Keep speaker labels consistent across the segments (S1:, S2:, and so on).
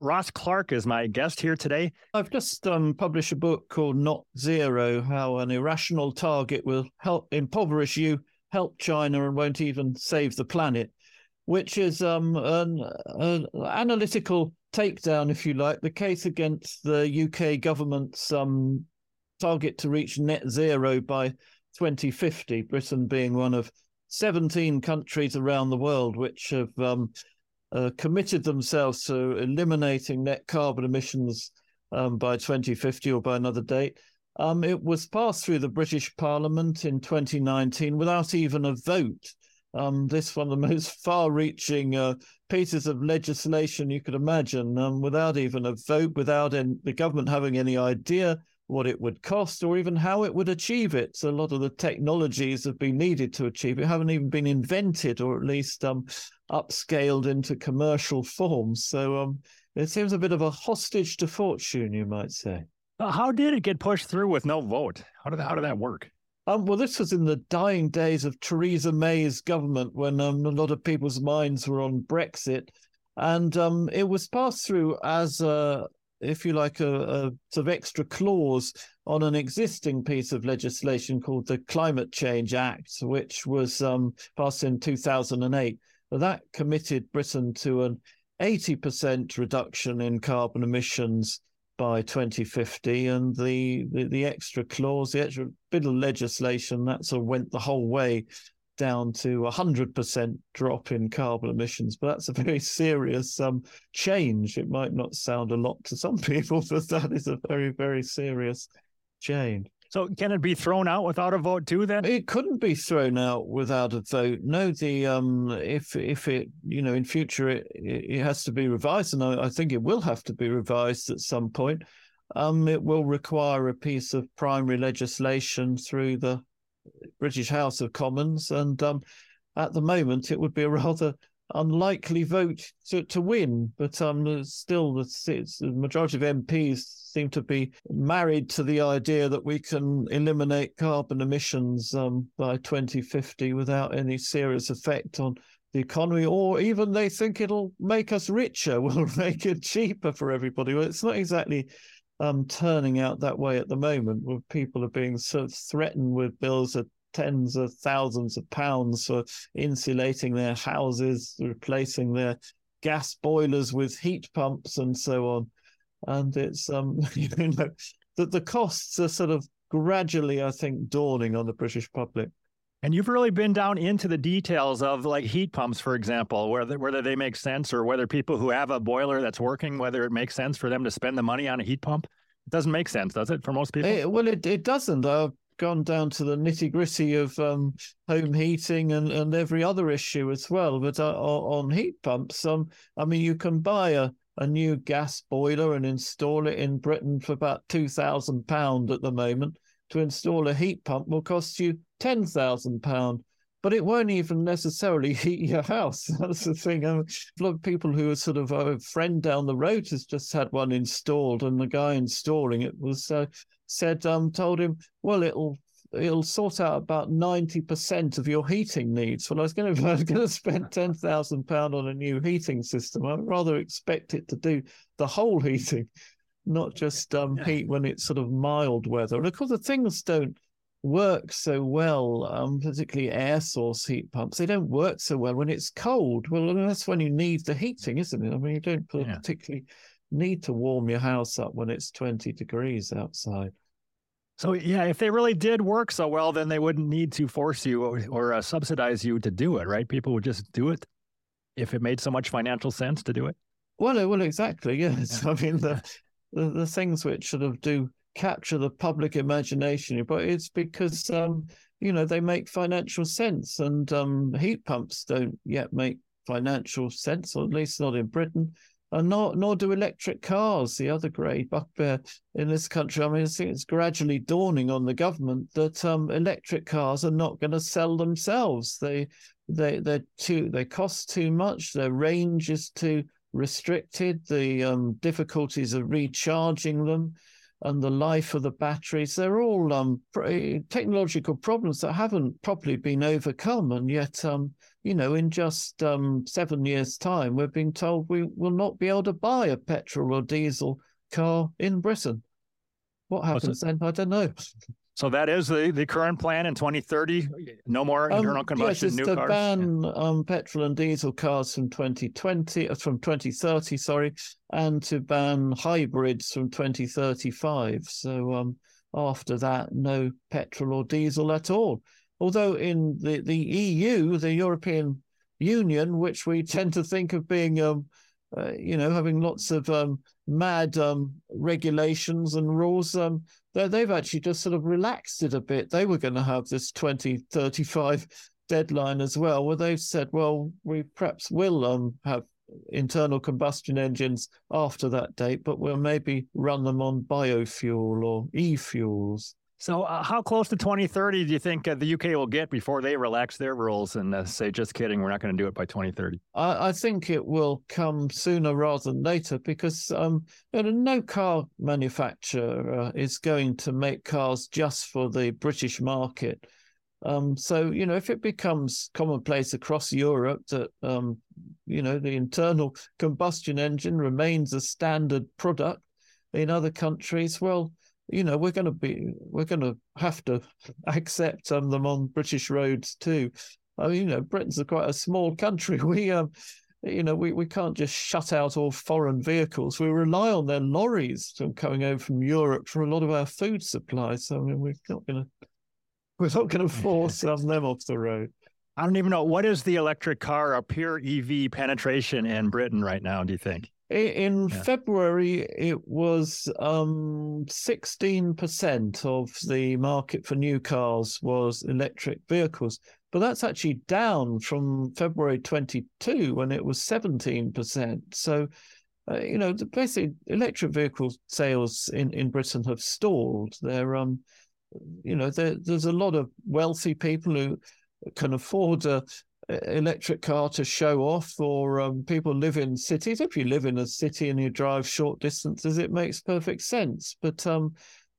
S1: Ross Clark is my guest here today.
S2: I've just um, published a book called Not Zero How an Irrational Target Will Help Impoverish You, Help China, and Won't Even Save the Planet, which is um, an, an analytical takedown, if you like, the case against the UK government's um, target to reach net zero by 2050, Britain being one of 17 countries around the world which have um, uh, committed themselves to eliminating net carbon emissions um, by 2050 or by another date. Um, it was passed through the British Parliament in 2019 without even a vote. Um, this one of the most far-reaching uh, pieces of legislation you could imagine, um, without even a vote, without the government having any idea what it would cost or even how it would achieve it. So a lot of the technologies have been needed to achieve it haven't even been invented or at least um, upscaled into commercial forms. So um, it seems a bit of a hostage to fortune, you might say.
S1: How did it get pushed through with no vote? How did how did that work?
S2: Um, well, this was in the dying days of Theresa May's government when um, a lot of people's minds were on Brexit. And um, it was passed through as a, if you like, a, a, sort of extra clause on an existing piece of legislation called the Climate Change Act, which was um, passed in 2008. That committed Britain to an 80% reduction in carbon emissions by 2050. And the, the, the extra clause, the extra bit of legislation, that sort of went the whole way down to a 100% drop in carbon emissions. But that's a very serious um, change. It might not sound a lot to some people, but that is a very, very serious change.
S1: So can it be thrown out without a vote too? Then
S2: it couldn't be thrown out without a vote. No, the um, if if it you know in future it it has to be revised, and I, I think it will have to be revised at some point. Um, it will require a piece of primary legislation through the British House of Commons, and um, at the moment it would be a rather unlikely vote to, to win. But um, still, the, the majority of MPs seem to be married to the idea that we can eliminate carbon emissions um, by 2050 without any serious effect on the economy, or even they think it'll make us richer, will make it cheaper for everybody. Well, it's not exactly um, turning out that way at the moment, where people are being sort of threatened with bills of tens of thousands of pounds for insulating their houses, replacing their gas boilers with heat pumps, and so on. And it's um, you know that the costs are sort of gradually, I think, dawning on the British public.
S1: And you've really been down into the details of like heat pumps, for example, whether whether they make sense or whether people who have a boiler that's working, whether it makes sense for them to spend the money on a heat pump. It doesn't make sense, does it, for most people?
S2: It, well, it, it doesn't. I've gone down to the nitty gritty of um, home heating and, and every other issue as well. But uh, on heat pumps, um, I mean, you can buy a, a new gas boiler and install it in Britain for about £2,000 at the moment. To install a heat pump will cost you £10,000 but it won't even necessarily heat your house. That's the thing. a lot of people who are sort of a friend down the road has just had one installed, and the guy installing it was uh, said, um, told him, well, it'll it'll sort out about ninety percent of your heating needs. Well, I was going to I was going to spend ten thousand pound on a new heating system. I'd rather expect it to do the whole heating, not just um, heat when it's sort of mild weather. And of course, the things don't work so well, um, particularly air source heat pumps. They don't work so well when it's cold. Well, that's when you need the heating, isn't it? I mean, you don't yeah. particularly need to warm your house up when it's 20 degrees outside.
S1: So, yeah, if they really did work so well, then they wouldn't need to force you or, or uh, subsidize you to do it, right? People would just do it if it made so much financial sense to do it.
S2: Well, well, exactly. Yes. Yeah. I mean, the, the, the things which sort of do capture the public imagination, but it's because um, you know they make financial sense, and um, heat pumps don't yet make financial sense, or at least not in Britain. And nor, nor do electric cars, the other great bugbear in this country. I mean, I think it's gradually dawning on the government that um, electric cars are not going to sell themselves. They, they, they're too, they cost too much. Their range is too restricted. The um, difficulties of recharging them and the life of the batteries. They're all um, technological problems that haven't properly been overcome, and yet, um, you know, in just um, seven years' time, we're being told we will not be able to buy a petrol or diesel car in Britain. What happens then? I don't know.
S1: So that is the, the current plan in 2030. No more um, internal combustion
S2: yes,
S1: new
S2: to
S1: cars.
S2: ban um, petrol and diesel cars from 2020, uh, from 2030, sorry, and to ban hybrids from 2035. So um, after that, no petrol or diesel at all. Although in the, the EU, the European Union, which we tend to think of being, um, uh, you know, having lots of um, mad um, regulations and rules, um, they've actually just sort of relaxed it a bit. They were going to have this 2035 deadline as well, where they've said, well, we perhaps will um, have internal combustion engines after that date, but we'll maybe run them on biofuel or e-fuels.
S1: So, uh, how close to 2030 do you think uh, the UK will get before they relax their rules and uh, say, just kidding, we're not going to do it by 2030?
S2: I, I, think it will come sooner rather than later because um, you know, no car manufacturer is going to make cars just for the British market. Um, so, you know, if it becomes commonplace across Europe that, um, you know, the internal combustion engine remains a standard product in other countries, well, you know we're going to be we're going to have to accept um, them on British roads too. I mean, you know, Britain's a quite a small country. We um, you know, we, we can't just shut out all foreign vehicles. We rely on their lorries from coming over from Europe for a lot of our food supplies. So I mean, we're not going to we're not going to force them off the road.
S1: I don't even know what is the electric car or pure EV penetration in Britain right now. Do you think?
S2: In yeah. February, it was um, 16% of the market for new cars was electric vehicles. But that's actually down from February 22 when it was 17%. So, uh, you know, basically, electric vehicle sales in, in Britain have stalled. They're, um, you know, there's a lot of wealthy people who can afford a, electric car to show off, or um, people live in cities. If you live in a city and you drive short distances, it makes perfect sense. But um,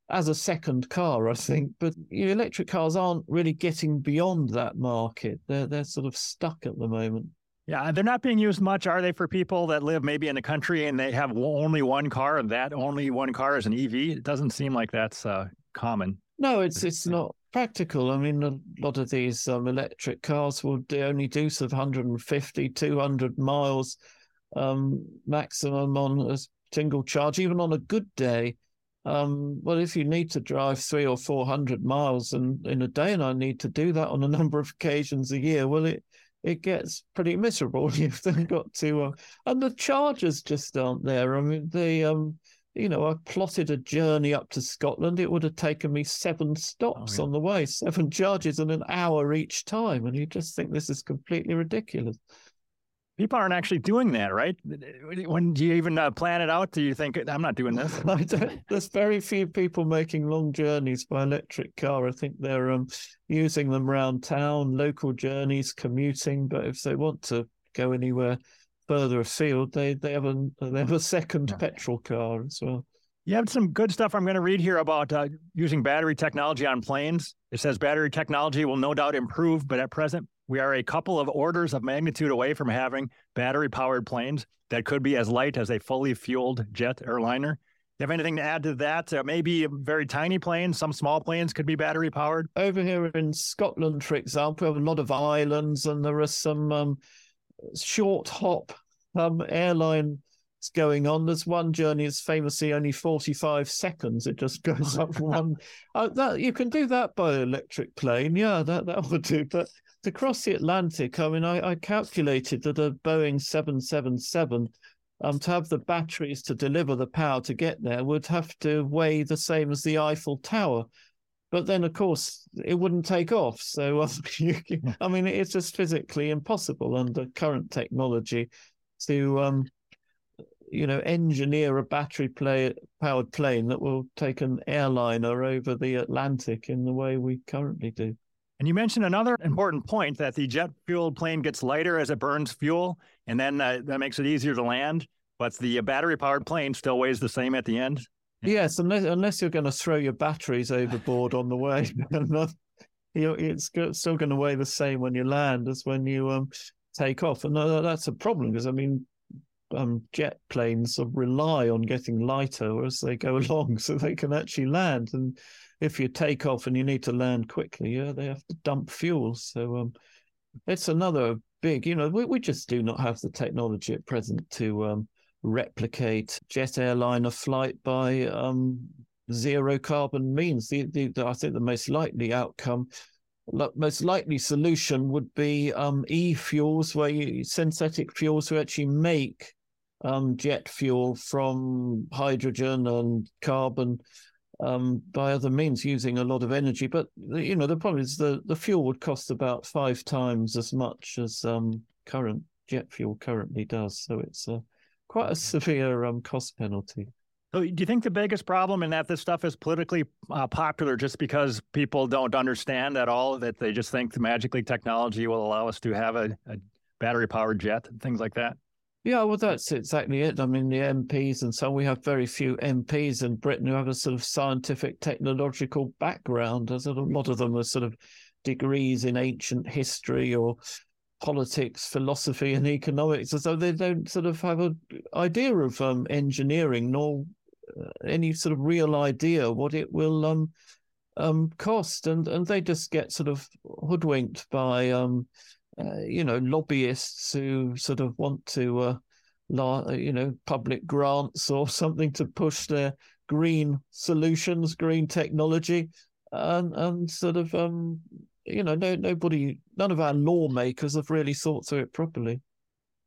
S2: as a second car, I think. But electric cars aren't really getting beyond that market. They're they're sort of stuck at the moment.
S1: Yeah, they're not being used much, are they, for people that live maybe in the country and they have only one car and that only one car is an EV? It doesn't seem like that's uh, common.
S2: No, it's it's not practical. I mean, a lot of these um, electric cars will only do sort of 150, 200 miles um, maximum on a single charge, even on a good day. Um, well, if you need to drive three or 400 miles and in a day, and I need to do that on a number of occasions a year, well, it it gets pretty miserable. You've then got to, uh, and the chargers just aren't there. I mean, they um you know, I plotted a journey up to Scotland. It would have taken me seven stops oh, yeah. on the way, seven charges and an hour each time. And you just think this is completely ridiculous.
S1: People aren't actually doing that, right? When do you even uh, plan it out? Do you think I'm not doing this?
S2: There's very few people making long journeys by electric car. I think they're um, using them around town, local journeys, commuting. But if they want to go anywhere further afield, they they have a they have a second petrol car as well.
S1: You have some good stuff I'm going to read here about uh, using battery technology on planes. It says battery technology will no doubt improve, but at present, we are a couple of orders of magnitude away from having battery powered planes that could be as light as a fully fueled jet airliner. Do you have anything to add to that? Uh, maybe very tiny planes, some small planes could be battery powered.
S2: Over here in Scotland, for example, we have a lot of islands, and there are some um, short hop um, airline is going on. There's one journey is famously only 45 seconds. It just goes up one. Uh, that you can do that by electric plane. Yeah, that that would do. But to cross the Atlantic, I mean, I, I calculated that a Boeing 777. Um, to have the batteries to deliver the power to get there would have to weigh the same as the Eiffel Tower. But then, of course, it wouldn't take off. So, I mean, it's just physically impossible under current technology to, um, you know, engineer a battery play, powered plane that will take an airliner over the Atlantic in the way we currently do.
S1: And you mentioned another important point that the jet fueled plane gets lighter as it burns fuel, and then uh, that makes it easier to land. But the battery powered plane still weighs the same at the end.
S2: Yes, unless unless you're going to throw your batteries overboard on the way. it's still going to weigh the same when you land as when you um, take off, and uh, that's a problem because I mean, um, jet planes sort of rely on getting lighter as they go along, so they can actually land. And if you take off and you need to land quickly, yeah, they have to dump fuel. So um, it's another big, you know, we, we just do not have the technology at present to um, replicate jet airliner flight by um, zero carbon means. The, the, the, I think the most likely outcome, most likely solution would be um, e-fuels, where you, synthetic fuels who actually make um, jet fuel from hydrogen and carbon um, by other means using a lot of energy. But you know the problem is the the fuel would cost about five times as much as um, current jet fuel currently does. So it's a quite a severe um, cost penalty.
S1: So, do you think the biggest problem in that this stuff is politically uh, popular just because people don't understand at all that they just think magically technology will allow us to have a, a battery powered jet and things like that?
S2: Yeah, well, that's exactly it. I mean, the MPs and so we have very few MPs in Britain who have a sort of scientific technological background. A lot of them are sort of degrees in ancient history or politics, philosophy, and economics, as though they don't sort of have an idea of um, engineering nor uh, any sort of real idea what it will um, um, cost, and and they just get sort of hoodwinked by um, uh, you know lobbyists who sort of want to uh, la- you know public grants or something to push their green solutions, green technology, and and sort of um, you know, no, nobody, none of our lawmakers have really thought through it properly.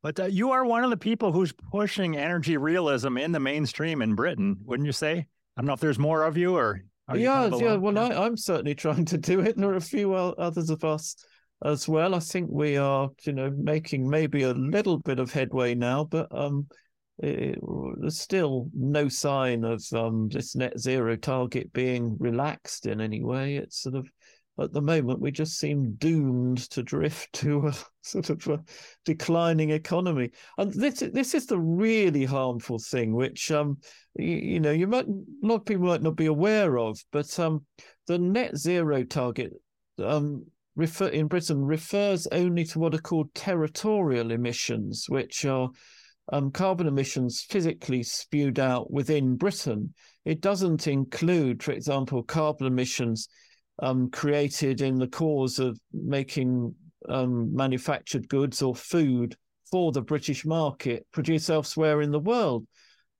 S1: But uh, you are one of the people who's pushing energy realism in the mainstream in Britain, wouldn't you say? I don't know if there's more of you or.
S2: yeah, kind of yeah. Well, I, am certainly trying to do it. and There are a few others of us as well. I think we are, you know, making maybe a little bit of headway now, but um, it, there's still no sign of um, this net zero target being relaxed in any way. It's sort of at the moment we just seem doomed to drift to a sort of a declining economy. And this this is the really harmful thing which um you, you, know you might a lot of people might not be aware of but um the net zero target um refer in britain refers only to what are called territorial emissions which are um, carbon emissions physically spewed out within britain. It doesn't include for example carbon emissions um, created in the cause of making um, manufactured goods or food for the British market produced elsewhere in the world.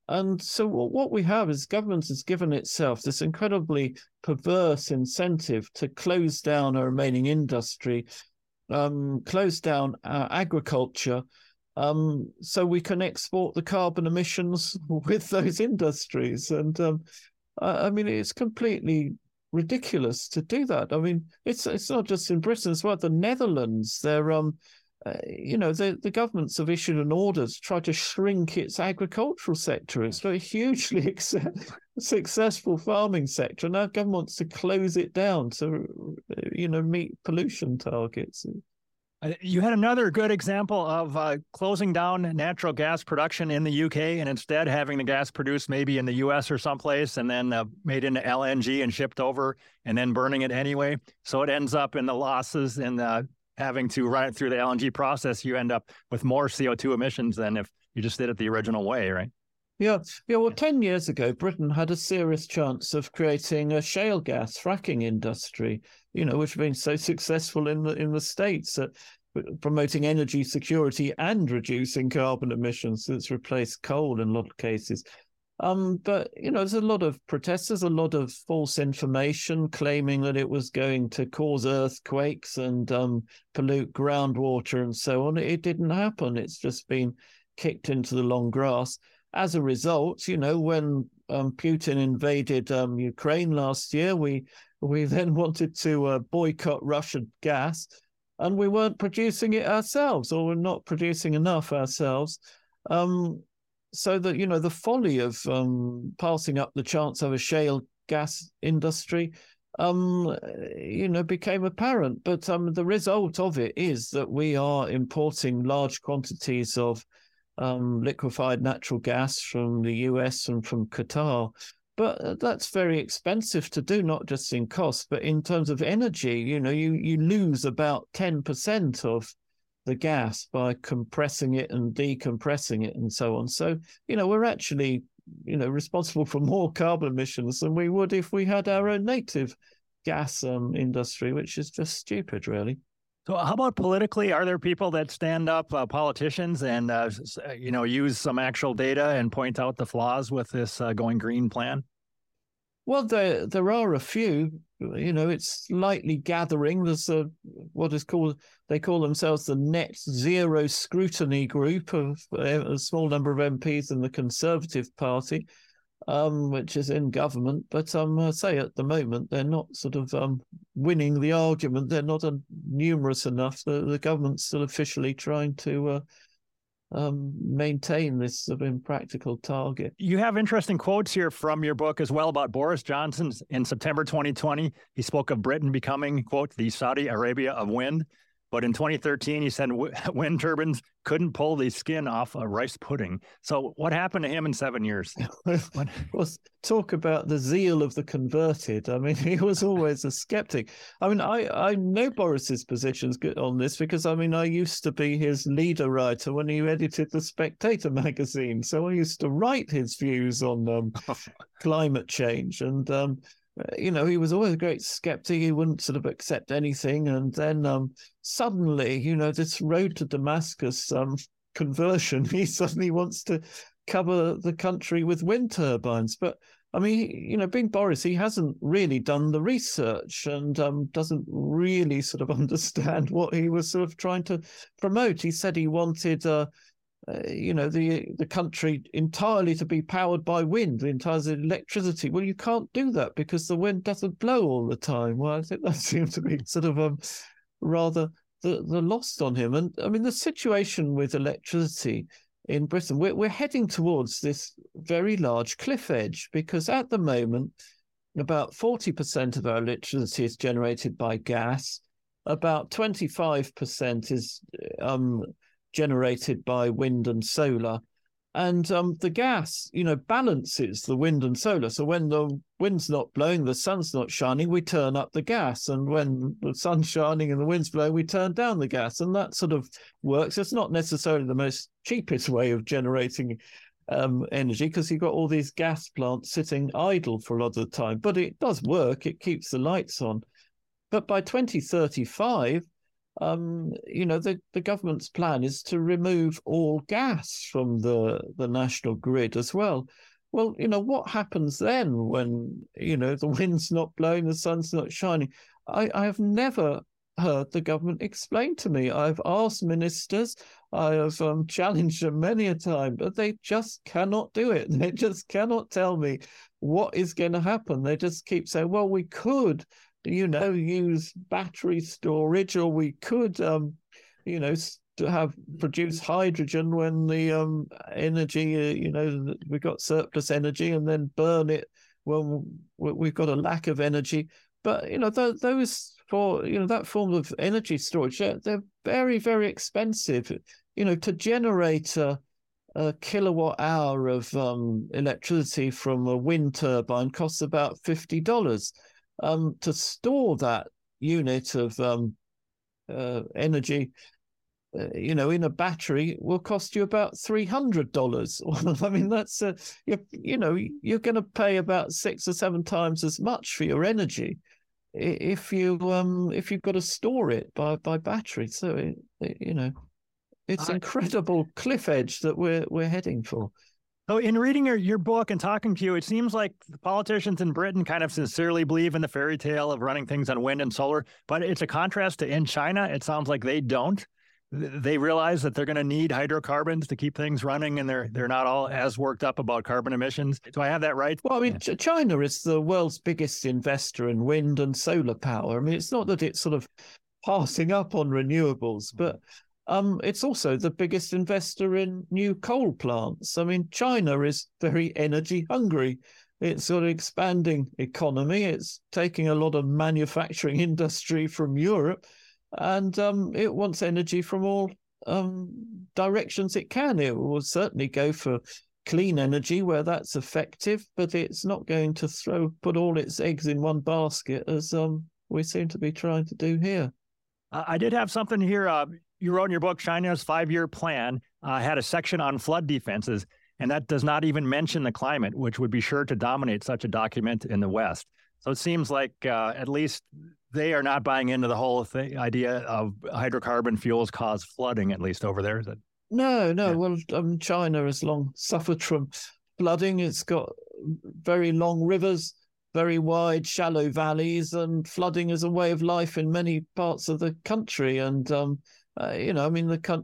S2: And so what we have is government has given itself this incredibly perverse incentive to close down a remaining industry, um, close down our agriculture, um, so we can export the carbon emissions with those industries. And um, I mean, it's completely ridiculous to do that. I mean, it's it's not just in Britain as well. The Netherlands, they're um, uh, you know, the the governments have issued an order to try to shrink its agricultural sector. It's a hugely ex- successful farming sector. Now, government wants to close it down to, you know, meet pollution targets.
S1: You had another good example of uh, closing down natural gas production in the UK and instead having the gas produced maybe in the US or someplace and then uh, made into LNG and shipped over and then burning it anyway. So it ends up in the losses and uh, having to run it through the LNG process. You end up with more CO2 emissions than if you just did it the original way, right?
S2: Yeah, yeah. Well, ten years ago, Britain had a serious chance of creating a shale gas fracking industry. You know, which have been so successful in the in the states at promoting energy security and reducing carbon emissions. It's replaced coal in a lot of cases. Um, but you know, there's a lot of protesters, a lot of false information claiming that it was going to cause earthquakes and um, pollute groundwater and so on. It didn't happen. It's just been kicked into the long grass as a result, you know, when um, Putin invaded um, Ukraine last year, we we then wanted to uh, boycott Russian gas, and we weren't producing it ourselves, or we're not producing enough ourselves. Um, so that you know the folly of um, passing up the chance of a shale gas industry, um, you know, became apparent. But um, the result of it is that we are importing large quantities of um, liquefied natural gas from the US and from Qatar. But uh, that's very expensive to do, not just in cost, but in terms of energy. You know, you you lose about ten percent of the gas by compressing it and decompressing it and so on. So, you know, we're actually, you know, responsible for more carbon emissions than we would if we had our own native gas um, industry, which is just stupid, really.
S1: So, how about politically? Are there people that stand up, uh, politicians, and uh, uh, you know use some actual data and point out the flaws with this uh, going green plan?
S2: Well, there there are a few. You know, it's slightly gathering. There's a what is called they call themselves the Net Zero Scrutiny Group of uh, a small number of MPs in the Conservative Party um, which is in government. But um, I say at the moment they're not sort of um, winning the argument. They're not numerous enough. The, the government's still officially trying to uh, um, maintain this sort of impractical target.
S1: You have interesting quotes here from your book as well about Boris Johnson. In September 2020, he spoke of Britain becoming, quote, the Saudi Arabia of wind. But in 2013, he said wind turbines couldn't pull the skin off a rice pudding. So what happened to him in seven years?
S2: well, talk about the zeal of the converted. I mean, he was always a skeptic. I mean, I, I know Boris's positions on this because, I mean, I used to be his leader writer when he edited the Spectator magazine. So I used to write his views on um, climate change. And um, you know, he was always a great skeptic. He wouldn't sort of accept anything. And then um, suddenly, you know, this road to Damascus um, conversion, he suddenly wants to cover the country with wind turbines. But I mean, you know, being Boris, he hasn't really done the research and um, doesn't really sort of understand what he was sort of trying to promote. He said he wanted uh, uh, you know the the country entirely to be powered by wind, the entire electricity. Well, you can't do that because the wind doesn't blow all the time. Well, I think that seems to be sort of um, rather the the lost on him. And I mean, the situation with electricity in Britain, we're we're heading towards this very large cliff edge because at the moment, about forty percent of our electricity is generated by gas. About twenty five percent is um, generated by wind and solar. And um, the gas, you know, balances the wind and solar. So when the wind's not blowing, the sun's not shining, we turn up the gas. And when the sun's shining and the wind's blowing, we turn down the gas. And that sort of works. It's not necessarily the most cheapest way of generating um, energy because you've got all these gas plants sitting idle for a lot of the time. But it does work, it keeps the lights on. But by 2035, um, you know, the, the government's plan is to remove all gas from the, the national grid as well. Well, you know, what happens then when, you know, the wind's not blowing, the sun's not shining? I, I have never heard the government explain to me. I've asked ministers, I have um, challenged them many a time, but they just cannot do it. They just cannot tell me what is going to happen. They just keep saying, well, we could you know, use battery storage, or we could, um, you know, to have produce hydrogen when the um, energy, uh, you know, we've got surplus energy, and then burn it when we've got a lack of energy. But you know, th- those for you know that form of energy storage, they're very, very expensive. You know, to generate a, a kilowatt hour of um, electricity from a wind turbine costs about fifty dollars um, to store that unit of um, uh, energy, uh, you know, in a battery will cost you about three hundred dollars. I mean, that's uh, you, you know, you're going to pay about six or seven times as much for your energy if you um if you've got to store it by by battery. So it, it, you know, it's incredible cliff edge that we're we're heading for.
S1: So, in reading your, your book and talking to you, it seems like the politicians in Britain kind of sincerely believe in the fairy tale of running things on wind and solar, but it's a contrast to in China. It sounds like they don't. They realize that they're going to need hydrocarbons to keep things running, and they're they're not all as worked up about carbon emissions. Do I have that right?
S2: Well, I mean, yeah. China is the world's biggest investor in wind and solar power. I mean, it's not that it's sort of passing up on renewables, but um, it's also the biggest investor in new coal plants. I mean, China is very energy hungry. It's sort of expanding economy. It's taking a lot of manufacturing industry from Europe, and um, it wants energy from all um, directions it can. It will certainly go for clean energy where that's effective, but it's not going to throw put all its eggs in one basket as um, we seem to be trying to do here.
S1: I did have something here. Uh, you wrote in your book China's five-year plan uh, had a section on flood defenses, and that does not even mention the climate, which would be sure to dominate such a document in the West. So it seems like uh, at least they are not buying into the whole thing, idea of hydrocarbon fuels cause flooding, at least over there. Is it?
S2: No, no. Yeah. Well, um, China has long suffered from flooding. It's got very long rivers, very wide, shallow valleys, and flooding is a way of life in many parts of the country. And um, uh, you know, I mean, the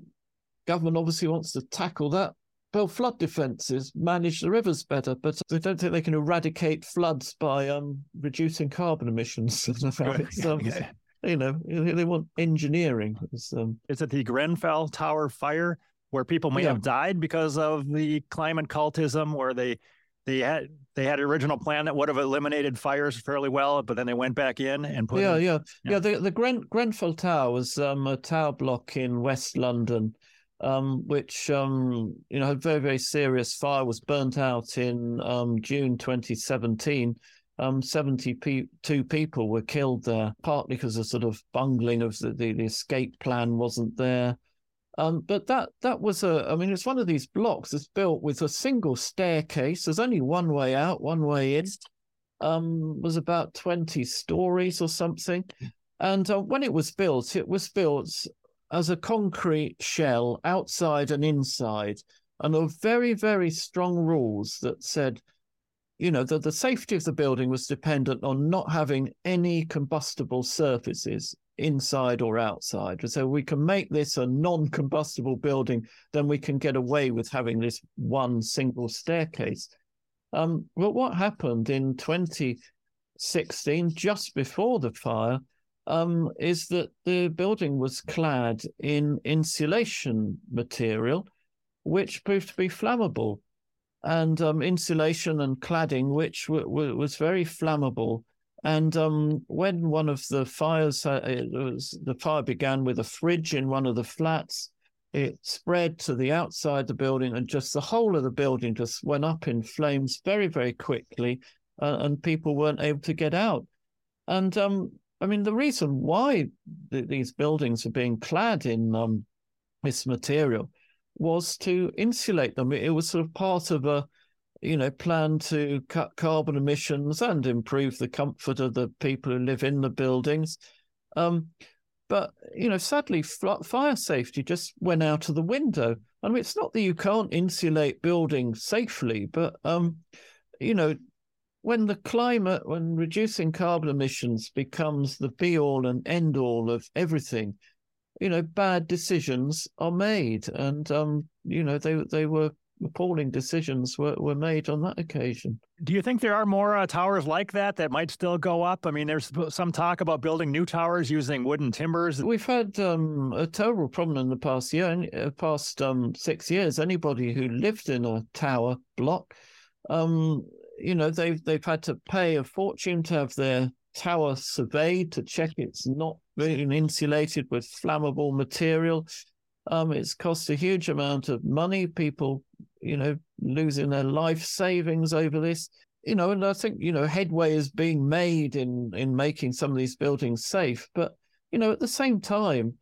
S2: government obviously wants to tackle that build flood defences, manage the rivers better, but they don't think they can eradicate floods by um, reducing carbon emissions. um, yeah. You know, they want engineering.
S1: Um, Is it the Grenfell Tower fire where people may yeah. have died because of the climate cultism, where they they had they had an original plan that would have eliminated fires fairly well, but then they went back in and put.
S2: Yeah, in, yeah, yeah, yeah. The the Gren, Grenfell Tower was um, a tower block in West London um, which um, you know had very very serious fire was burnt out in um, June 2017. Um, 72 people were killed there, partly because of sort of bungling of the, the, the escape plan wasn't there. Um, but that that was a, I mean, it's one of these blocks that's built with a single staircase. There's only one way out, one way in. Um, was about 20 stories or something. And uh, when it was built, it was built as a concrete shell outside and inside, and of very, very strong rules that said, you know, that the safety of the building was dependent on not having any combustible surfaces inside or outside. So we can make this a non-combustible building, then we can get away with having this one single staircase. Um, well, what happened in 2016, just before the fire, um, is that the building was clad in insulation material, which proved to be flammable, and um, insulation and cladding, which w- w- was very flammable. And um, when one of the fires, uh, was, the fire began with a fridge in one of the flats, it spread to the outside the building, and just the whole of the building just went up in flames very, very quickly, uh, and people weren't able to get out. And um, I mean, the reason why th- these buildings are being clad in um, this material was to insulate them. It, it was sort of part of a, you know, plan to cut carbon emissions and improve the comfort of the people who live in the buildings. Um, but you know, sadly, fire safety just went out of the window. I mean, it's not that you can't insulate buildings safely, but um, you know, when the climate, when reducing carbon emissions becomes the be all and end all of everything, you know, bad decisions are made. And, um, you know, they, they were appalling decisions were, were made on that occasion.
S1: Do you think there are more uh, towers like that that might still go up? I mean, there's some talk about building new towers using wooden timbers.
S2: We've had um, a terrible problem in the past year, uh, past um, six years. Anybody who lived in a tower block um, you know they've they've had to pay a fortune to have their tower surveyed to check it's not being insulated with flammable material. Um, it's cost a huge amount of money. People, you know, losing their life savings over this. You know, and I think you know headway is being made in in making some of these buildings safe. But you know, at the same time,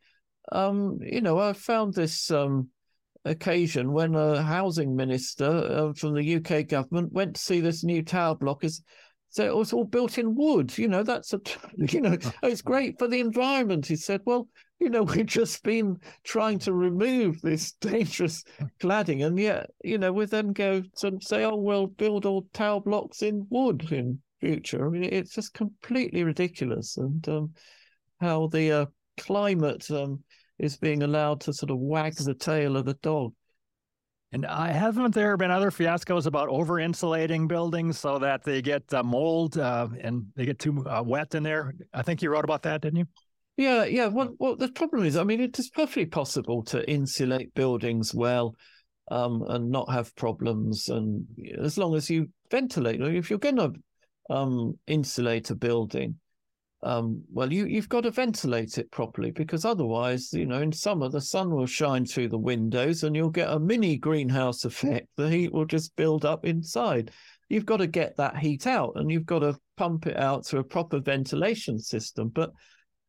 S2: um, you know, I found this um, occasion when a housing minister uh, from the UK government went to see this new tower block. Is so it was all built in wood. You know, that's a you know, it's great for the environment. He said, well, you know, we've just been trying to remove this dangerous cladding, and yet, you know, we then go to say, oh, well, build all tower blocks in wood in future. I mean, it's just completely ridiculous, and um, how the uh, climate um, is being allowed to sort of wag the tail of the dog.
S1: And uh, haven't there been other fiascos about over insulating buildings so that they get uh, mold uh, and they get too uh, wet in there? I think you wrote about that, didn't you?
S2: Yeah, yeah. Well, well, the problem is, I mean, it is perfectly possible to insulate buildings well um, and not have problems, and as long as you ventilate. If you're going to um, insulate a building, um, well, you, you've got to ventilate it properly because otherwise, you know, in summer, the sun will shine through the windows and you'll get a mini greenhouse effect. The heat will just build up inside. You've got to get that heat out and you've got to pump it out through a proper ventilation system. But,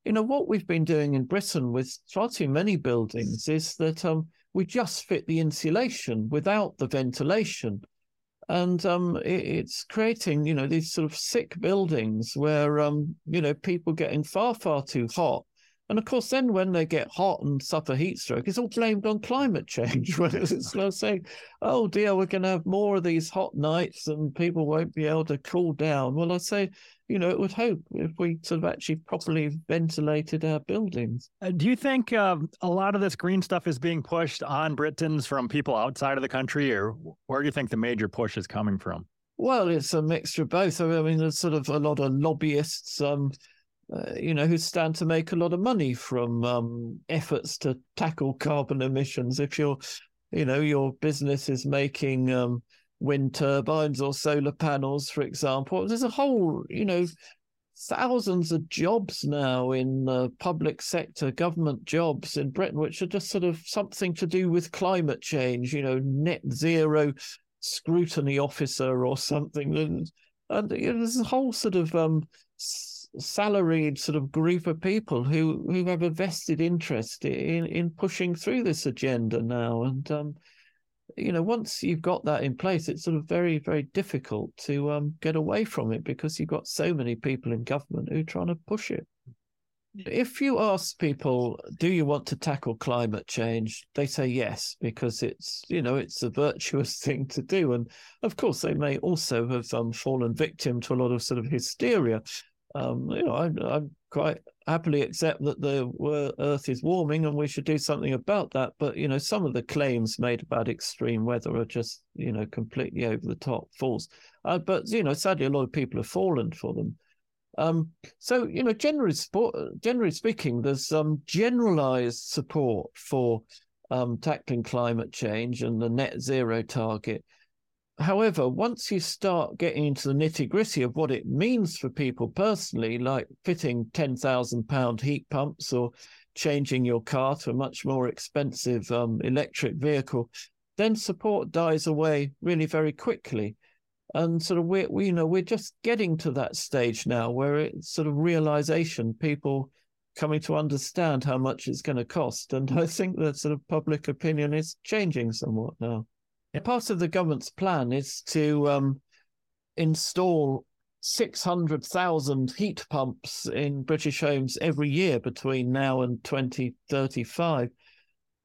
S2: you know, what we've been doing in Britain with far too many buildings is that um, we just fit the insulation without the ventilation and um, it, it's creating you know these sort of sick buildings where um, you know people getting far far too hot and of course then when they get hot and suffer heat stroke it's all blamed on climate change when it's like saying oh dear we're going to have more of these hot nights and people won't be able to cool down well I'd say you know, it would hope if we sort of actually properly ventilated our buildings.
S1: Uh, do you think uh, a lot of this green stuff is being pushed on Britons from people outside of the country, or where do you think the major push is coming from?
S2: Well, it's a mixture of both. I mean, there's sort of a lot of lobbyists, um, uh, you know, who stand to make a lot of money from um, efforts to tackle carbon emissions. If your, you know, your business is making um, wind turbines or solar panels, for example. There's a whole, you know, thousands of jobs now in the public sector, government jobs in Britain, which are just sort of something to do with climate change, you know, net zero scrutiny officer or something. And, and you know, there's a whole sort of um, salaried sort of group of people who, who have a vested interest in, in pushing through this agenda now. And, um, you know, once you've got that in place, it's sort of very, very difficult to um, get away from it because you've got so many people in government who are trying to push it. If you ask people, do you want to tackle climate change? They say yes, because it's, you know, it's a virtuous thing to do. And of course, they may also have um, fallen victim to a lot of sort of hysteria. Um, you know, I'm, I'm quite happily accept that the Earth is warming and we should do something about that. But you know, some of the claims made about extreme weather are just you know completely over the top, false. Uh, but you know, sadly, a lot of people have fallen for them. Um, so you know, generally, sport, generally speaking, there's um, generalized support for um, tackling climate change and the net zero target. However, once you start getting into the nitty gritty of what it means for people personally, like fitting £10,000 heat pumps or changing your car to a much more expensive um, electric vehicle, then support dies away really very quickly. And sort of we, we, you know, we're just getting to that stage now where it's sort of realization, people coming to understand how much it's going to cost. And I think that sort of public opinion is changing somewhat now. Part of the government's plan is to um, install 600,000 heat pumps in British homes every year between now and 2035.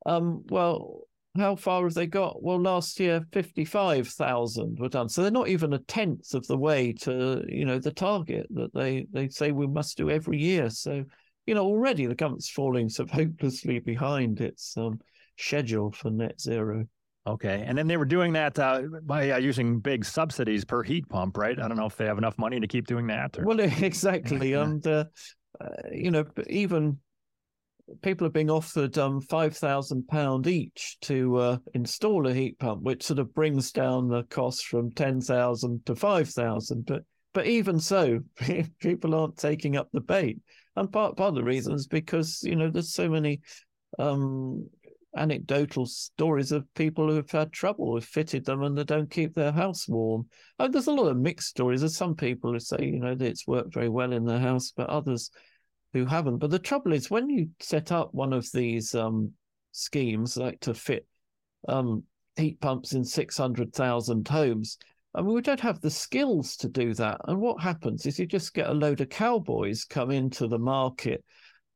S2: Um, well, how far have they got? Well, last year, 55,000 were done. So they're not even a tenth of the way to, you know, the target that they, they say we must do every year. So, you know, already the government's falling so hopelessly behind its um, schedule for net zero.
S1: Okay, and then they were doing that uh, by uh, using big subsidies per heat pump, right? I don't know if they have enough money to keep doing that. Or...
S2: Well, exactly, and uh, uh, you know, even people are being offered um, five thousand pound each to uh, install a heat pump, which sort of brings down the cost from ten thousand to five thousand. But but even so, people aren't taking up the bait, and part part of the reason is because you know there's so many um, anecdotal stories of people who have had trouble with fitted them and they don't keep their house warm. Oh, there's a lot of mixed stories. There's some people who say, you know, that it's worked very well in their house, but others who haven't. But the trouble is when you set up one of these um, schemes, like to fit um, heat pumps in 600,000 homes, I mean, we don't have the skills to do that. And what happens is you just get a load of cowboys come into the market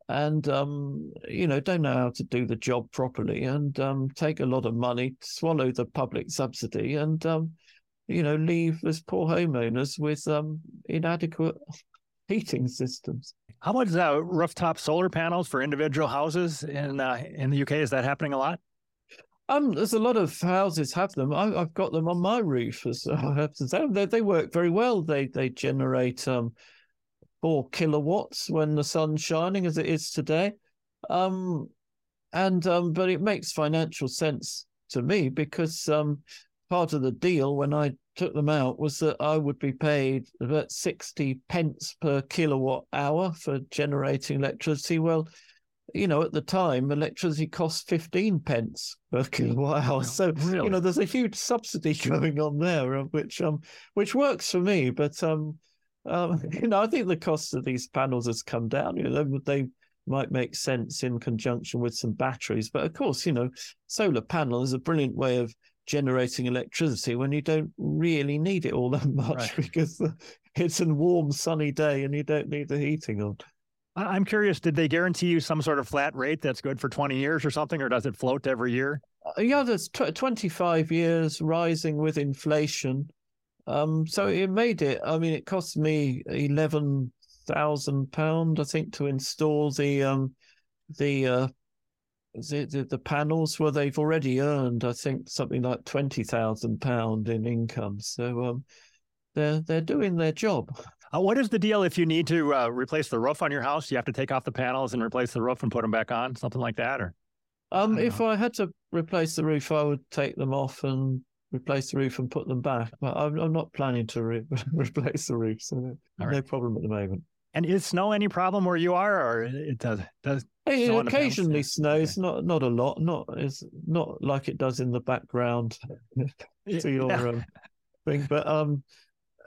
S2: and um, you know don't know how to do the job properly and um, take a lot of money, swallow the public subsidy, and um, you know leave as poor homeowners with um, inadequate heating systems.
S1: How much uh, rooftop solar panels for individual houses in uh, in the UK is that happening a lot?
S2: Um, there's a lot of houses have them. I, have got them on my roof, as I have to say. They, they work very well. They they generate um, four kilowatts when the sun's shining, as it is today. Um, and um, but it makes financial sense to me because um, part of the deal when I took them out was that I would be paid about 60 pence per kilowatt hour for generating electricity. Well, you know, at the time, electricity cost 15 pence per kilowatt hour. So, really? you know, there's a huge subsidy going on there, which um, which works for me. But um, um, you know, I think the cost of these panels has come down. You know, they, they might make sense in conjunction with some batteries. But of course, you know, solar panel is a brilliant way of generating electricity when you don't really need it all that much right. because it's a warm, sunny day and you don't need the heating on.
S1: I'm curious, did they guarantee you some sort of flat rate that's good for 20 years or something, or does it float every year?
S2: Uh, yeah, there's tw- 25 years rising with inflation. Um, so it made it, I mean, it cost me 11,000 pound, I think, to install the, um, the, uh, the, the, the panels where they've already earned, I think, something like twenty thousand pound in income. So um, they're they're doing their job.
S1: Uh, what is the deal if you need to uh, replace the roof on your house? You have to take off the panels and replace the roof and put them back on, something like that, or?
S2: Um, I if know. I had to replace the roof, I would take them off and replace the roof and put them back. But I'm, I'm not planning to re- replace the roof, so no, right. no problem at the moment.
S1: And is snow any problem where you are, or it does? Does
S2: it occasionally snows? Okay. Not not a lot. Not it's not like it does in the background to your yeah. um, thing. But um,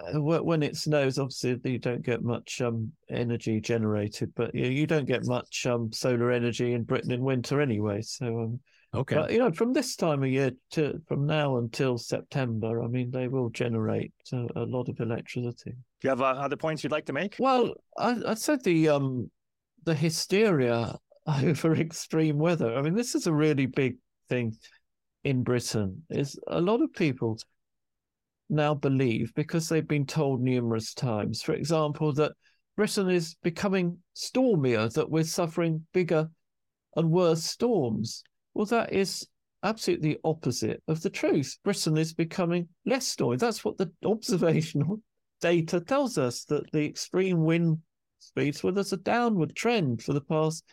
S2: uh, when it snows, obviously you don't get much um energy generated. But you, you don't get much um solar energy in Britain in winter anyway. So um,
S1: Okay.
S2: But, you know, from this time of year to from now until September, I mean, they will generate a, a lot of electricity.
S1: Do you have uh, other points you'd like to make?
S2: Well, I, I said the um the hysteria over extreme weather. I mean, this is a really big thing in Britain. Is a lot of people now believe because they've been told numerous times, for example, that Britain is becoming stormier, that we're suffering bigger and worse storms. Well, that is absolutely opposite of the truth. Britain is becoming less stormy. That's what the observational data tells us that the extreme wind speeds, well, there's a downward trend for the past,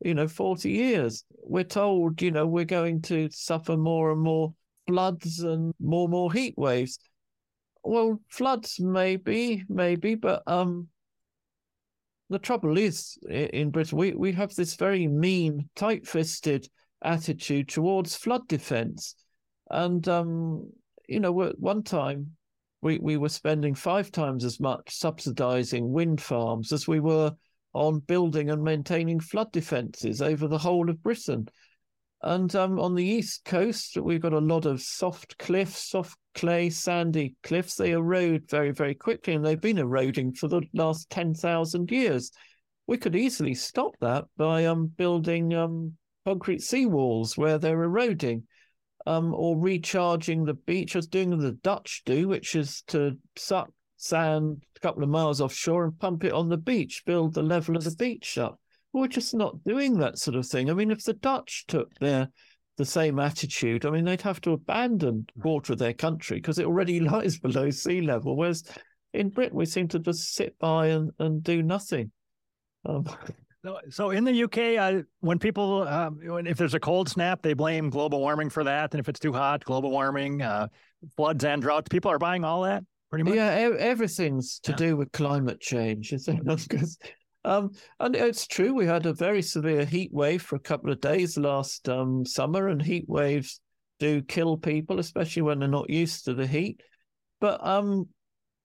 S2: you know, 40 years. We're told, you know, we're going to suffer more and more floods and more and more heat waves. Well, floods maybe, maybe, but um the trouble is in Britain, we, we have this very mean, tight fisted attitude towards flood defense. And, um, you know, at one time, we, we were spending five times as much subsidizing wind farms as we were on building and maintaining flood defenses over the whole of Britain. And um, on the east coast, we've got a lot of soft cliffs, soft clay, sandy cliffs. They erode very, very quickly, and they've been eroding for the last 10,000 years. We could easily stop that by um, building um, concrete seawalls where they're eroding, um, or recharging the beach, as doing the Dutch do, which is to suck sand a couple of miles offshore and pump it on the beach, build the level of the beach up. We're just not doing that sort of thing. I mean, if the Dutch took their the same attitude, I mean, they'd have to abandon quarter of their country because it already lies below sea level. Whereas in Britain, we seem to just sit by and, and do nothing. Um,
S1: so in the UK, uh, when people, um, if there's a cold snap, they blame global warming for that, and if it's too hot, global warming, uh, floods and droughts. People are buying all that pretty much.
S2: Yeah, everything's to yeah. do with climate change, isn't it? Because, um, and it's true, we had a very severe heat wave for a couple of days last um, summer, and heat waves do kill people, especially when they're not used to the heat. But um,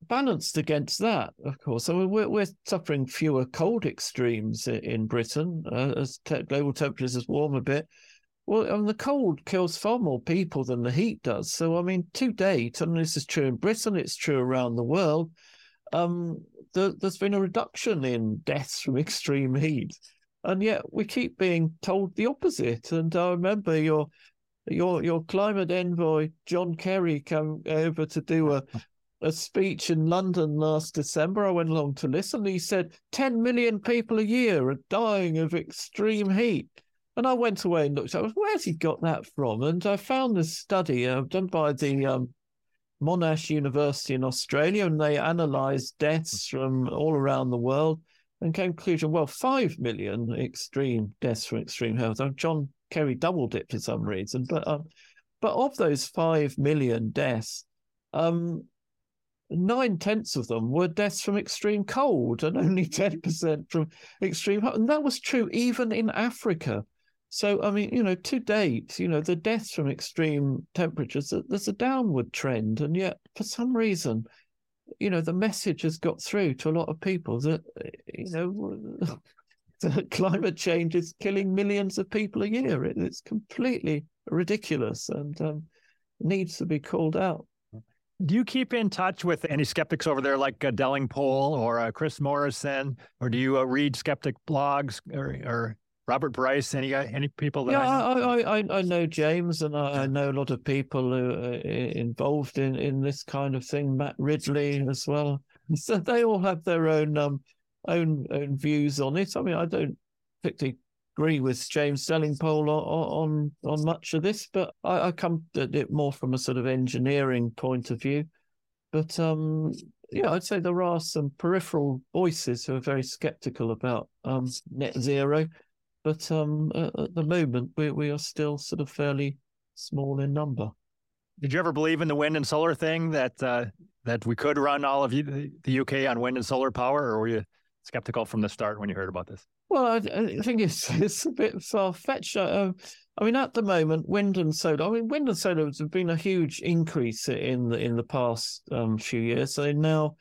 S2: balanced against that, of course, so we're, we're suffering fewer cold extremes in Britain uh, as te- global temperatures warmed a bit. Well, mean, the cold kills far more people than the heat does. So, I mean, to date, and this is true in Britain, it's true around the world, um, the, there's been a reduction in deaths from extreme heat. And yet we keep being told the opposite. And I remember your your your climate envoy John Kerry came over to do a, a speech in London last December. I went along to listen. He said 10 million people a year are dying of extreme heat. And I went away and looked at where's he got that from? And I found this study uh, done by the um, Monash University in Australia, and they analysed deaths from all around the world and came to conclusion, well, 5 million extreme deaths from extreme health. John Kerry doubled it for some reason, but um, But of those five million deaths, um, nine tenths of them were deaths from extreme cold, and only ten percent from extreme hot. And that was true even in Africa. So, I mean, you know, to date, you know, the deaths from extreme temperatures, there's a downward trend. And yet, for some reason, you know, the message has got through to a lot of people that, you know, that climate change is killing millions of people a year. It's completely ridiculous and um, needs to be called out.
S1: Do you keep in touch with any skeptics over there, like uh, Delingpole or uh, Chris Morrison, or do you uh, read skeptic blogs or, or Robert Bryce? Any uh, any people that
S2: yeah,
S1: I
S2: know? I, I, I know James, and I, I know a lot of people who are involved in, in this kind of thing. Matt Ridley as well. So they all have their own um own own views on it. I mean, I don't particularly agree with James Delingpole on on, on much of this, but I, I come at it more from a sort of engineering point of view. But um, yeah, I'd say there are some peripheral voices who are very sceptical about um, net zero. But um, at the moment, we, we are still sort of fairly small in number.
S1: Did you ever believe in the wind and solar thing that uh, that we could run all of the UK on wind and solar power, or were you skeptical from the start when you heard about this?
S2: Well, I, I think it's it's a bit far fetched. Uh, I mean, at the moment, wind and solar. I mean, wind and solar have been a huge increase in the in the past um, few years. They now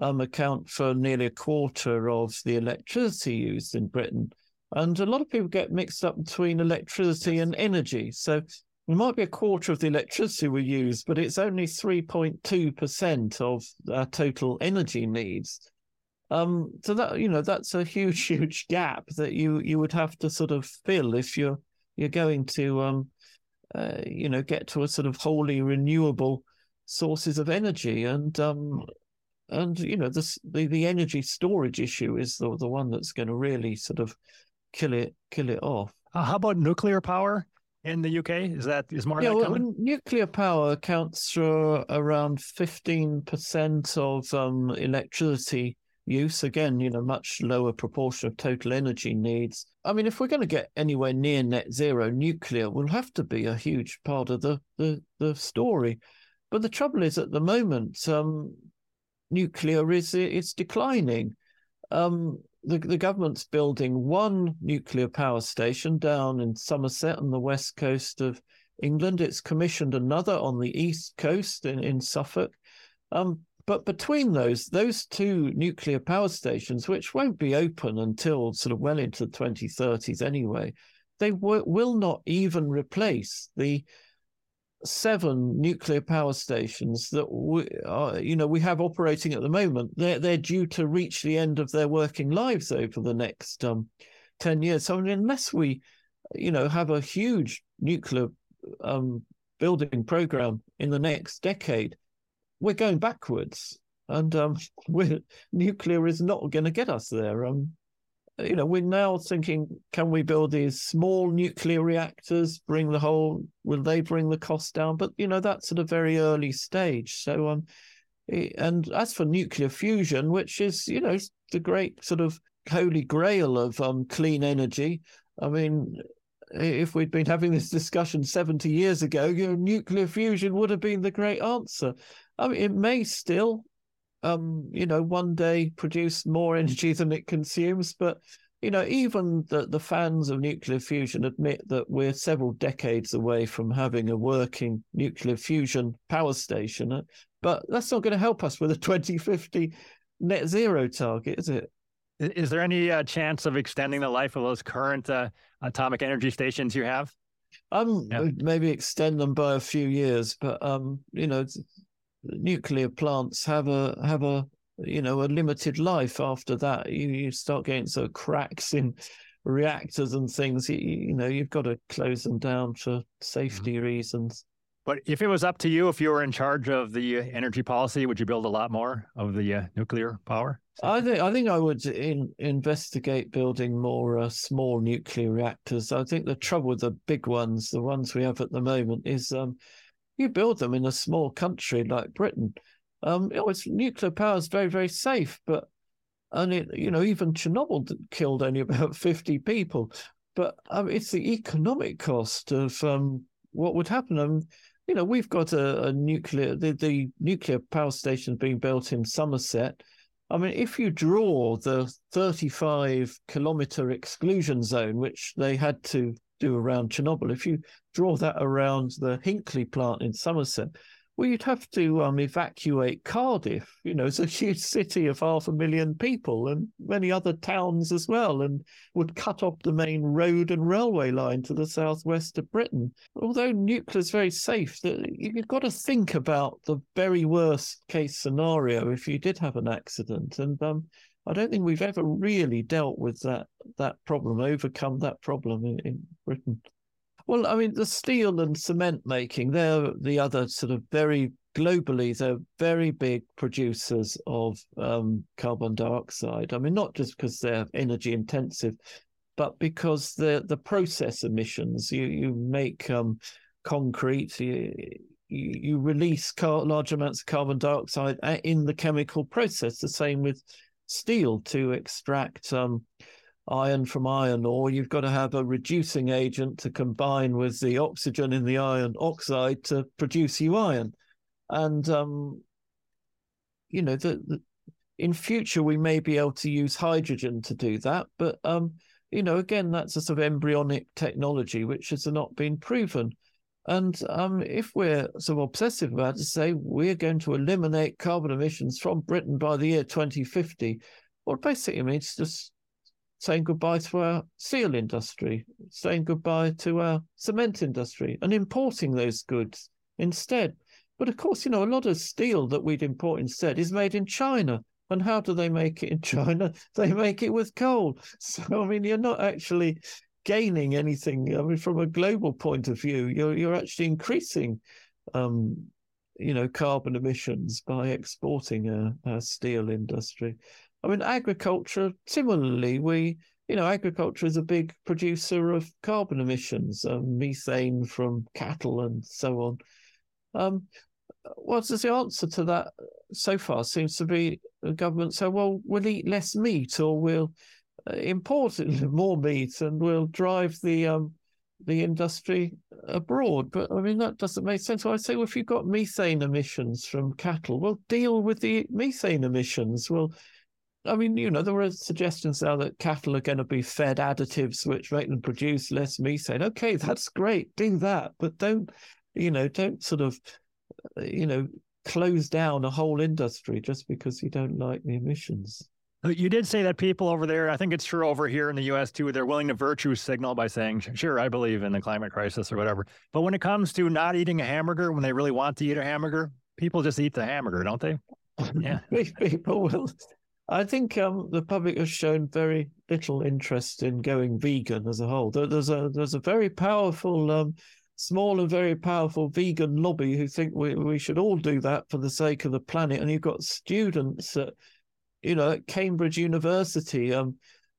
S2: um, account for nearly a quarter of the electricity used in Britain. And a lot of people get mixed up between electricity and energy. So it might be a quarter of the electricity we use, but it's only 3.2% of our total energy needs. Um, so that you know that's a huge, huge gap that you you would have to sort of fill if you're you're going to um, uh, you know get to a sort of wholly renewable sources of energy and um, and you know this the, the energy storage issue is the the one that's going to really sort of kill it kill it off.
S1: Uh, how about nuclear power in the UK? Is that is more
S2: yeah,
S1: well,
S2: nuclear power accounts for around fifteen percent of um, electricity use. Again, you know, much lower proportion of total energy needs. I mean, if we're going to get anywhere near net zero, nuclear will have to be a huge part of the the, the story. But the trouble is, at the moment, um, nuclear is it's declining. Um, the, the government's building one nuclear power station down in Somerset on the west coast of England. It's commissioned another on the east coast in, in Suffolk. Um, but between those, those two nuclear power stations, which won't be open until sort of well into the 2030s anyway, they w- will not even replace the seven nuclear power stations that we are, you know we have operating at the moment. They're they're due to reach the end of their working lives over the next um, 10 years. So I mean, unless we you know have a huge nuclear um, building program in the next decade we're going backwards and um, nuclear is not going to get us there um, you know, we're now thinking, can we build these small nuclear reactors, bring the whole, will they bring the cost down? But, you know, that's at a very early stage. So, um, and as for nuclear fusion, which is, you know, the great sort of holy grail of um, clean energy, I mean, if we'd been having this discussion 70 years ago, you know, nuclear fusion would have been the great answer. I mean, it may still, um, you know, one day produce more energy than it consumes. But, you know, even the, the fans of nuclear fusion admit that we're several decades away from having a working nuclear fusion power station. But that's not going to help us with a 2050 net zero target, is it?
S1: Is there any uh, chance of extending the life of those current uh, atomic energy stations you have?
S2: Um, yeah. maybe extend them by a few years, but um, you know, nuclear plants have a have a you know a limited life after that you, you start getting so cracks in reactors and things you, you know you've got to close them down for safety mm-hmm. reasons
S1: but if it was up to you if you were in charge of the energy policy would you build a lot more of the uh, nuclear power
S2: I think I think I would in, investigate building more uh, small nuclear reactors. I think the trouble with the big ones, the ones we have at the moment, is um, you build them in a small country like Britain. Um, it's nuclear power is very, very safe, but and it, you know, even Chernobyl killed only about fifty people. But um, it's the economic cost of um, what would happen. Um, you know, we've got a, a nuclear the, the nuclear power station being built in Somerset. I mean, if you draw the 35 kilometer exclusion zone, which they had to do around Chernobyl, if you draw that around the Hinkley plant in Somerset, well, you'd have to um, evacuate Cardiff. You know, it's a huge city of half a million people and many other towns as well, and would cut off the main road and railway line to the southwest of Britain. Although nuclear is very safe, you've got to think about the very worst case scenario if you did have an accident. And um, I don't think we've ever really dealt with that that problem, overcome that problem in, in Britain. Well, I mean, the steel and cement making, they're the other sort of very globally, they're very big producers of um, carbon dioxide. I mean, not just because they're energy intensive, but because the the process emissions. You you make um, concrete, you, you release car- large amounts of carbon dioxide uh, in the chemical process. The same with steel to extract um, iron from iron ore, you've got to have a reducing agent to combine with the oxygen in the iron oxide to produce you iron. And, um, you know, the, the, in future, we may be able to use hydrogen to do that. But, um, you know, again, that's a sort of embryonic technology which has not been proven. And um, if we're of obsessive about it, say we're going to eliminate carbon emissions from Britain by the year 2050, well, basically means just saying goodbye to our steel industry, saying goodbye to our cement industry, and importing those goods instead. But of course, you know, a lot of steel that we'd import instead is made in China. And how do they make it in China? They make it with coal. So, I mean, you're not actually gaining anything. I mean, from a global point of view, you're you're actually increasing, um, you know, carbon emissions by exporting a, steel industry. I mean, agriculture, similarly, we, you know, agriculture is a big producer of carbon emissions, um, methane from cattle and so on. Um, what's the answer to that so far seems to be the government say, well, we'll eat less meat or we'll uh, import more meat and we'll drive the um, the industry abroad. But I mean, that doesn't make sense. So I say, well, if you've got methane emissions from cattle, well, deal with the methane emissions. Well, I mean, you know, there were suggestions now that cattle are going to be fed additives which make them produce less methane. Okay, that's great. Do that, but don't, you know, don't sort of, uh, you know, close down a whole industry just because you don't like the emissions.
S1: You did say that people over there, I think it's true over here in the US too, they're willing to virtue signal by saying, sure, I believe in the climate crisis or whatever. But when it comes to not eating a hamburger, when they really want to eat a hamburger, people just eat the hamburger, don't they?
S2: Yeah. people will I think um, the public has shown very little interest in going vegan as a whole. There's a there's a very powerful, um, small and very powerful vegan lobby who think we, we should all do that for the sake of the planet. And you've got students at, you know, at Cambridge University um,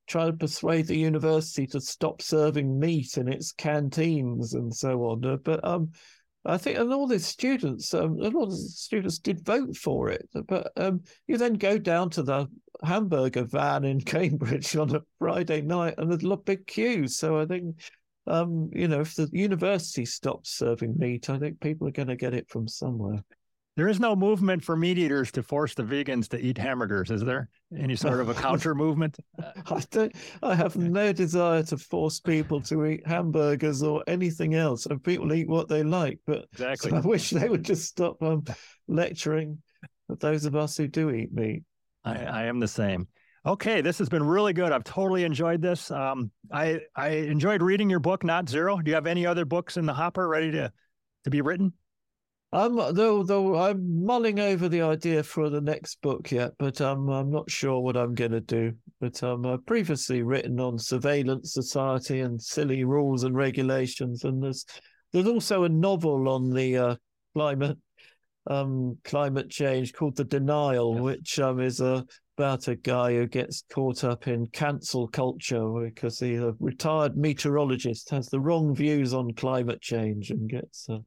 S2: trying to persuade the university to stop serving meat in its canteens and so on. Uh, but um, I think, and all the students, um, a lot of students did vote for it. But um, you then go down to the hamburger van in Cambridge on a Friday night, and there's a lot big queues. So I think, um, you know, if the university stops serving meat, I think people are going to get it from somewhere.
S1: There is no movement for meat eaters to force the vegans to eat hamburgers, is there? Any sort of a counter movement?
S2: I don't. I have no desire to force people to eat hamburgers or anything else. And people eat what they like, but
S1: exactly.
S2: So I wish they would just stop um, lecturing those of us who do eat meat.
S1: I, I am the same. Okay, this has been really good. I've totally enjoyed this. Um, I I enjoyed reading your book, Not Zero. Do you have any other books in the hopper ready to to be written?
S2: I'm though though I'm mulling over the idea for the next book yet, but um, I'm not sure what I'm going to do. But um, I've previously written on surveillance society and silly rules and regulations, and there's there's also a novel on the uh, climate um, climate change called The Denial, yes. which um, is a about a guy who gets caught up in cancel culture because he's a retired meteorologist has the wrong views on climate change and gets uh,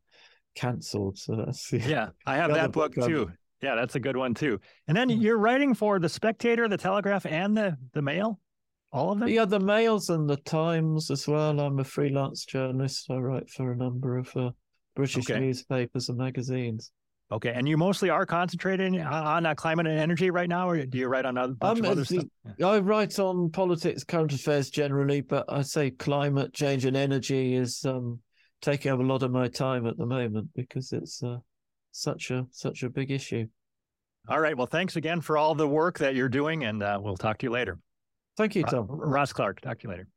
S2: cancelled. So that's
S1: yeah. I have that book, too. Yeah, that's a good one too. And then hmm. you're writing for the Spectator, the Telegraph, and the the Mail. All of them?
S2: Yeah, the Mails and the Times as well. I'm a freelance journalist. I write for a number of uh, British
S1: Okay.
S2: newspapers and magazines.
S1: Okay, and you mostly are concentrating on uh, climate and energy right now, or do you write on bunch
S2: Um,
S1: other
S2: the-
S1: stuff? Yeah.
S2: I write on politics, current affairs generally, but I say climate change and energy is um, taking up a lot of my time at the moment because it's uh, such a such a big issue.
S1: All right. Well, thanks again for all the work that you're doing, and uh, we'll talk to you later.
S2: Thank you, Tom.
S1: Ross Clark, talk to you later.